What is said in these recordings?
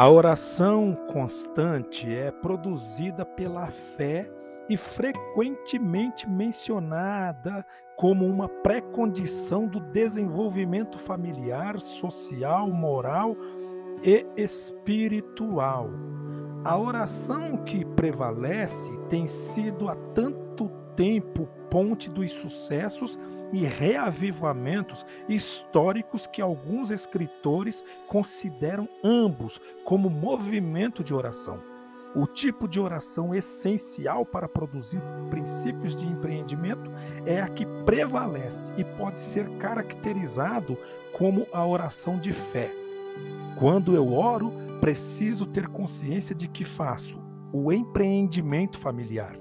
A oração constante é produzida pela fé e frequentemente mencionada como uma pré-condição do desenvolvimento familiar, social, moral e espiritual. A oração que prevalece tem sido há tanto tempo ponte dos sucessos e reavivamentos históricos que alguns escritores consideram ambos como movimento de oração. O tipo de oração essencial para produzir princípios de empreendimento é a que prevalece e pode ser caracterizado como a oração de fé. Quando eu oro, preciso ter consciência de que faço o empreendimento familiar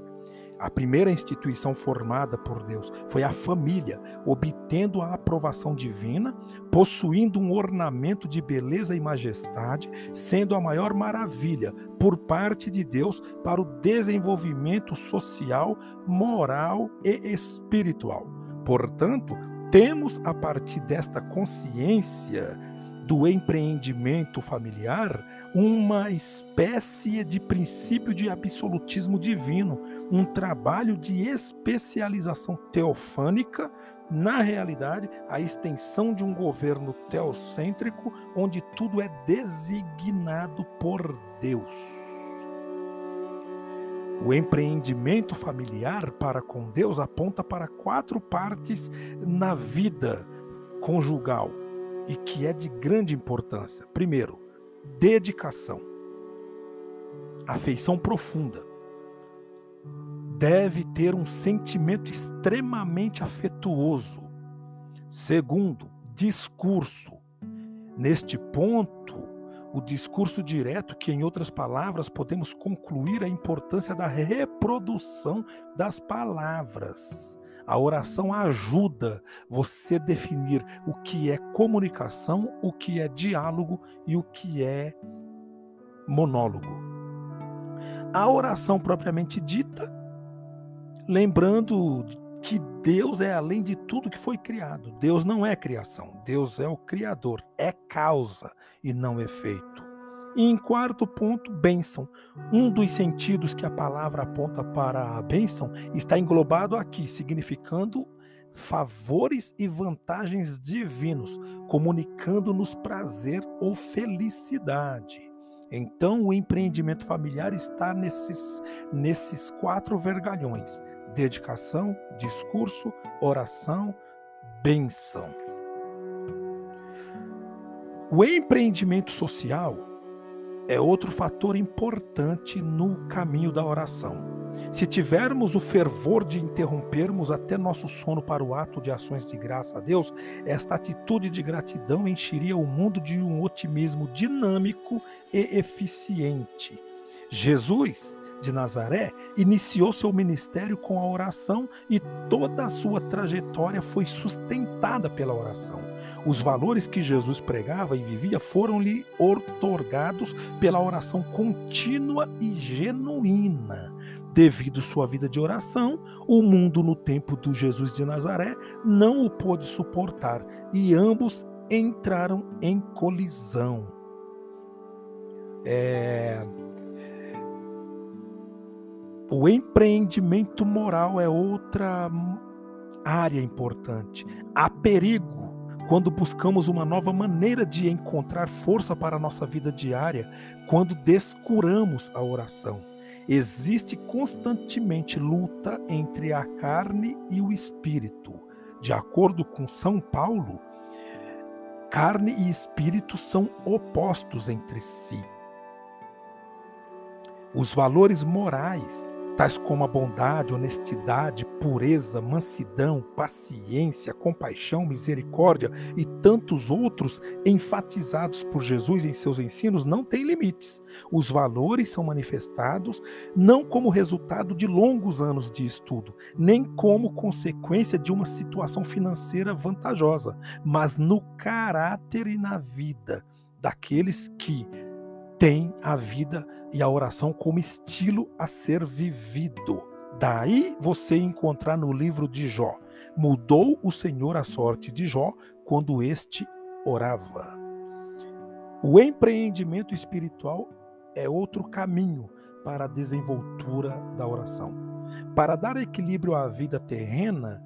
a primeira instituição formada por Deus foi a família, obtendo a aprovação divina, possuindo um ornamento de beleza e majestade, sendo a maior maravilha por parte de Deus para o desenvolvimento social, moral e espiritual. Portanto, temos a partir desta consciência do empreendimento familiar uma espécie de princípio de absolutismo divino, um trabalho de especialização teofânica, na realidade, a extensão de um governo teocêntrico onde tudo é designado por Deus. O empreendimento familiar para com Deus aponta para quatro partes na vida conjugal e que é de grande importância. Primeiro, dedicação, afeição profunda. Deve ter um sentimento extremamente afetuoso. Segundo, discurso. Neste ponto, o discurso direto, que em outras palavras podemos concluir a importância da reprodução das palavras. A oração ajuda você a definir o que é comunicação, o que é diálogo e o que é monólogo. A oração propriamente dita, lembrando que Deus é além de tudo que foi criado. Deus não é criação, Deus é o Criador, é causa e não efeito. E em quarto ponto, bênção. Um dos sentidos que a palavra aponta para a bênção está englobado aqui, significando favores e vantagens divinos, comunicando-nos prazer ou felicidade. Então, o empreendimento familiar está nesses, nesses quatro vergalhões: dedicação, discurso, oração, benção. O empreendimento social é outro fator importante no caminho da oração. Se tivermos o fervor de interrompermos até nosso sono para o ato de ações de graça a Deus, esta atitude de gratidão encheria o mundo de um otimismo dinâmico e eficiente. Jesus de Nazaré iniciou seu ministério com a oração e toda a sua trajetória foi sustentada pela oração. Os valores que Jesus pregava e vivia foram-lhe otorgados pela oração contínua e genuína. Devido sua vida de oração, o mundo no tempo do Jesus de Nazaré não o pôde suportar e ambos entraram em colisão. É, o empreendimento moral é outra área importante. Há perigo quando buscamos uma nova maneira de encontrar força para a nossa vida diária, quando descuramos a oração. Existe constantemente luta entre a carne e o espírito. De acordo com São Paulo, carne e espírito são opostos entre si. Os valores morais tais como a bondade, honestidade, pureza, mansidão, paciência, compaixão, misericórdia e tantos outros enfatizados por Jesus em seus ensinos, não têm limites. Os valores são manifestados não como resultado de longos anos de estudo, nem como consequência de uma situação financeira vantajosa, mas no caráter e na vida daqueles que têm a vida e a oração como estilo a ser vivido. Daí você encontrar no livro de Jó: mudou o Senhor a sorte de Jó quando este orava. O empreendimento espiritual é outro caminho para a desenvoltura da oração. Para dar equilíbrio à vida terrena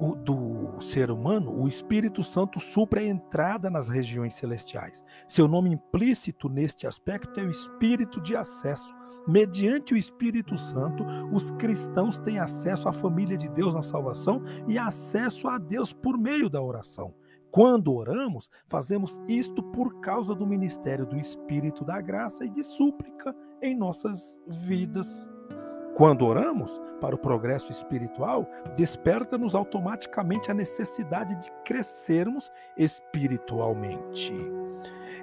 do ser humano, o Espírito Santo supra a entrada nas regiões celestiais. Seu nome implícito neste aspecto é o espírito de acesso. Mediante o Espírito Santo, os cristãos têm acesso à família de Deus na salvação e acesso a Deus por meio da oração. Quando oramos, fazemos isto por causa do ministério do Espírito da graça e de súplica em nossas vidas. Quando oramos para o progresso espiritual, desperta-nos automaticamente a necessidade de crescermos espiritualmente.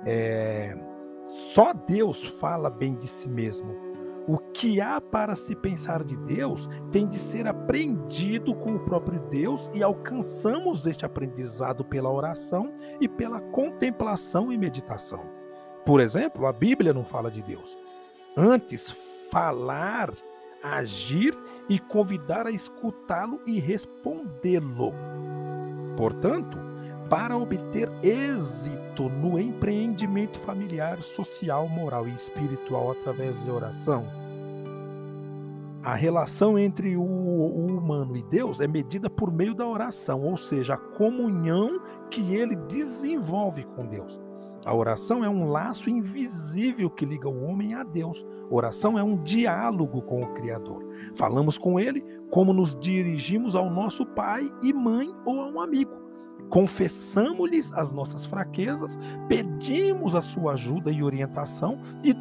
É, só Deus fala bem de si mesmo. O que há para se pensar de Deus tem de ser aprendido com o próprio Deus e alcançamos este aprendizado pela oração e pela contemplação e meditação. Por exemplo, a Bíblia não fala de Deus. Antes, falar, agir e convidar a escutá-lo e respondê-lo. Portanto, para obter êxito no empreendimento familiar, social, moral e espiritual através de oração. A relação entre o, o, humano e Deus é medida por meio da oração, ou seja, a comunhão que ele desenvolve com Deus. A oração é um laço invisível que liga o homem a Deus. Oração é um diálogo com o Criador. Falamos com ele como nos dirigimos ao nosso pai e mãe ou a um amigo confessamos-lhes as nossas fraquezas, pedimos a sua ajuda e orientação e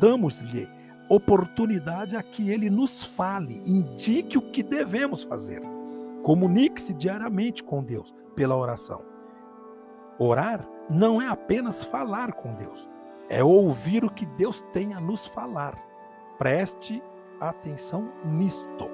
damos-lhe oportunidade a que ele nos fale, indique o que devemos fazer. Comunique-se diariamente com Deus pela oração. Orar não é apenas falar com Deus, é ouvir o que Deus tem a nos falar. Preste atenção nisto.